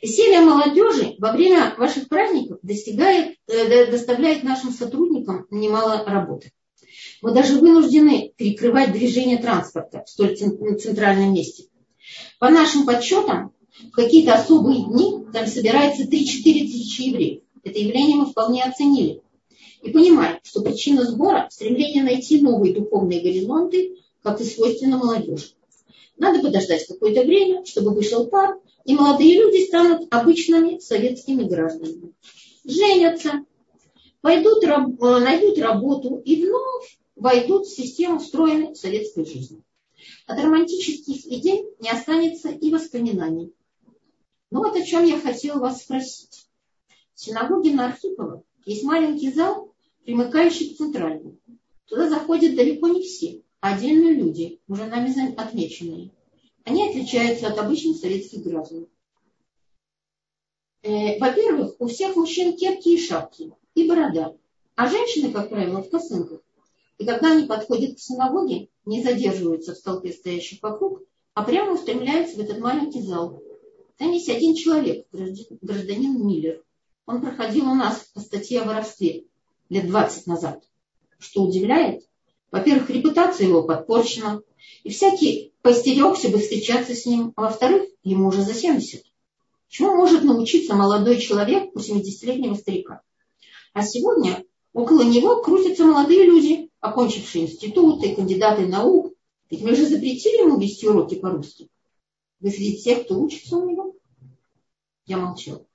[SPEAKER 1] Веселье молодежи во время ваших праздников достигает, э, доставляет нашим сотрудникам немало работы. Мы даже вынуждены перекрывать движение транспорта в столь центральном месте. По нашим подсчетам, в какие-то особые дни там собирается 3-4 тысячи евреев. Это явление мы вполне оценили и понимаем, что причина сбора – стремление найти новые духовные горизонты, как и свойственно молодежи. Надо подождать какое-то время, чтобы вышел пар, и молодые люди станут обычными советскими гражданами. Женятся, пойдут, найдут работу и вновь войдут в систему встроенной советской жизни. От романтических идей не останется и воспоминаний. Но вот о чем я хотела вас спросить. В синагоге на Архипова есть маленький зал, примыкающий к центральному. Туда заходят далеко не все, а отдельные люди, уже нами отмеченные. Они отличаются от обычных советских граждан. Э, во-первых, у всех мужчин кепки и шапки, и борода, а женщины, как правило, в косынках. И когда они подходят к синагоге, не задерживаются в толпе стоящих вокруг, а прямо устремляются в этот маленький зал. Там есть один человек, гражданин Миллер. Он проходил у нас по статье о воровстве лет 20 назад. Что удивляет, во-первых, репутация его подпорчена, и всякий постерегся бы встречаться с ним, а во-вторых, ему уже за 70. Чему может научиться молодой человек у 70-летнего старика? А сегодня около него крутятся молодые люди, окончившие институты, кандидаты наук. Ведь мы же запретили ему вести уроки по-русски. Вы среди тех, кто учится у него? Я молчал.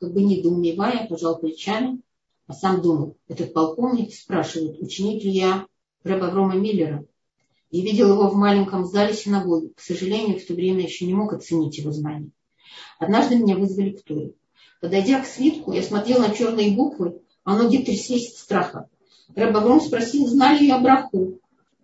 [SPEAKER 1] Как бы недоумевая, пожал плечами а сам думал, этот полковник спрашивает, ученик ли я рэба Аврома Миллера. И видел его в маленьком зале синагоги. К сожалению, в то время еще не мог оценить его знания. Однажды меня вызвали к Торе. Подойдя к свитку, я смотрел на черные буквы, а ноги тряслись от страха. Рэб Авром спросил, знали я браху.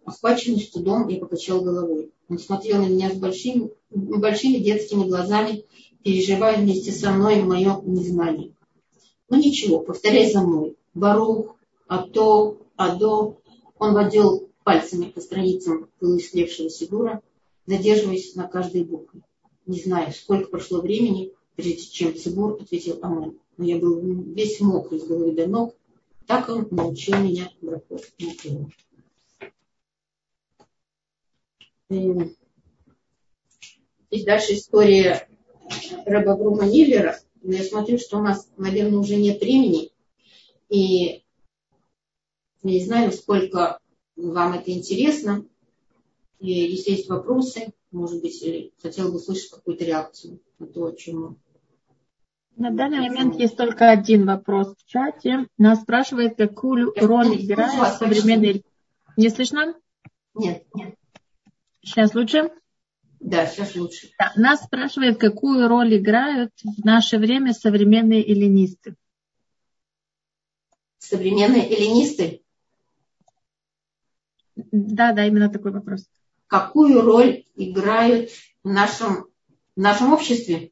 [SPEAKER 1] Охваченный студом, я покачал головой. Он смотрел на меня с большими, большими детскими глазами, переживая вместе со мной мое незнание. Ну ничего, повторяй за мной. Барух, Ато, Адо. Он водил пальцами по страницам полуистлевшего Сигура. задерживаясь на каждой букве. Не знаю, сколько прошло времени, прежде чем Цибур ответил Амен. Но я был весь мокрый с головы до ног. Так он научил меня брахот на Здесь дальше история Рэба Брума Ниллера. Но я смотрю, что у нас, наверное, уже нет времени. И я не знаю, насколько вам это интересно. И если есть вопросы, может быть, или хотела бы услышать какую-то реакцию на то, о чем мы.
[SPEAKER 2] На данный момент есть только один вопрос в чате. Нас спрашивает, какую роль играет современный... Не слышно?
[SPEAKER 1] Нет, нет.
[SPEAKER 2] Сейчас лучше?
[SPEAKER 1] Да, сейчас лучше.
[SPEAKER 2] Да. Нас спрашивает, какую роль играют в наше время современные эллинисты.
[SPEAKER 1] Современные эллинисты?
[SPEAKER 2] Да, да, именно такой вопрос.
[SPEAKER 1] Какую роль играют в нашем, в нашем обществе?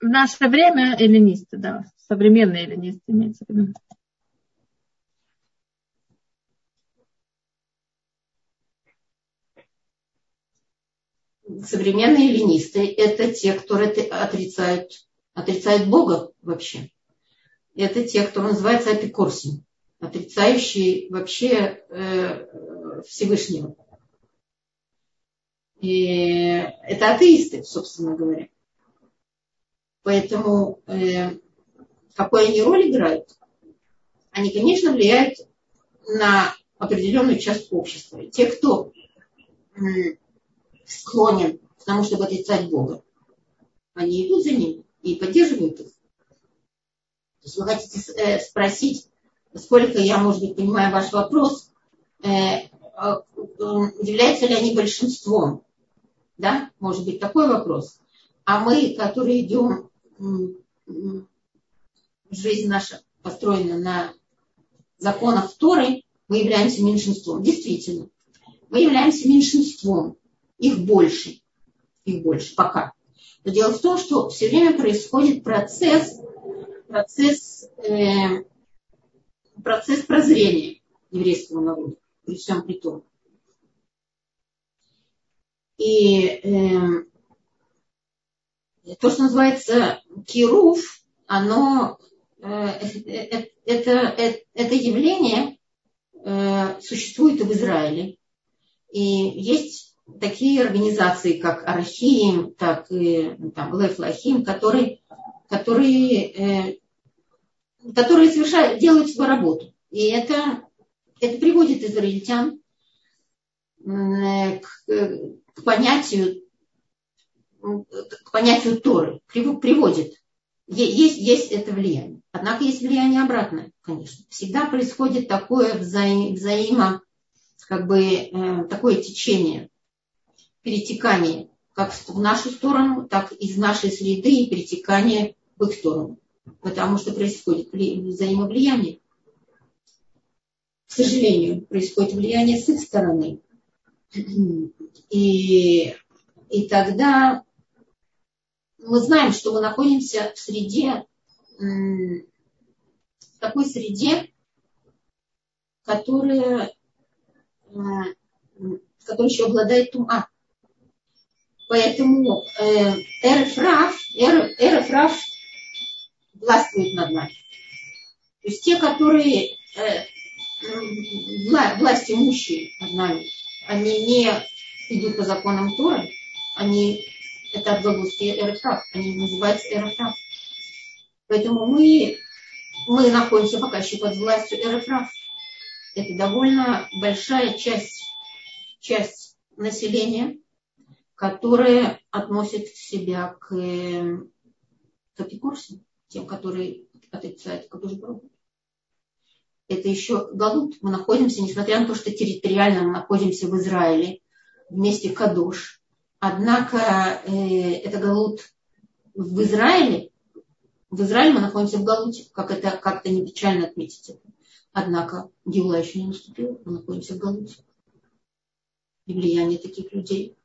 [SPEAKER 2] В наше время эллинисты, да. Современные эллинисты имеется в виду.
[SPEAKER 1] Современные ленисты – это те, которые отрицают, отрицают Бога вообще. Это те, кто называется апикорсим, отрицающие вообще э, Всевышнего. И это атеисты, собственно говоря. Поэтому э, какую они роль играют? Они, конечно, влияют на определенную часть общества. Те, кто склонен к тому, чтобы отрицать Бога, они идут за ним и поддерживают их. То есть вы хотите э, спросить, сколько я, может быть, понимаю ваш вопрос, э, э, являются ли они большинством? Да, может быть, такой вопрос. А мы, которые идем, жизнь наша построена на законах Торы, мы являемся меньшинством. Действительно, мы являемся меньшинством. Их больше. Их больше пока. Но дело в том, что все время происходит процесс, процесс, э, процесс прозрения еврейского народа при всем при том. И э, то, что называется кируф, оно э, э, э это, это, это явление существует и в Израиле. И есть такие организации, как Архим, так и ну, там, Лефлахим, которые, которые, э, которые совершают, делают свою работу. И это, это приводит израильтян э, к, к понятию к понятию Торы, приводит. Есть, есть это влияние. Однако есть влияние обратное, конечно. Всегда происходит такое взаим, взаимо, как бы, э, такое течение перетекание как в нашу сторону, так и из нашей среды и перетекание в их сторону. Потому что происходит взаимовлияние. К сожалению, происходит влияние с их стороны. И, и тогда мы знаем, что мы находимся в среде, в такой среде, которая, э, которая еще обладает тума. Поэтому э, Эрефраф, Эрефраф властвует над нами. То есть те, которые э, власть имущие над нами, они не идут по законам Торы, они, это от глагольские Эрефраф, они называются Эрефраф. Поэтому мы, мы находимся пока еще под властью Эрефраф. Это довольно большая часть, часть населения, которые относят себя к, к эпикурсам, тем, которые отрицают Кадуш Баруху. Это еще Галут. Мы находимся, несмотря на то, что территориально мы находимся в Израиле, вместе Кадош. Однако э, это Галут в Израиле. В Израиле мы находимся в Галуте, как это как-то не печально отметить. Однако Геула еще не наступила, мы находимся в Галуте. И влияние таких людей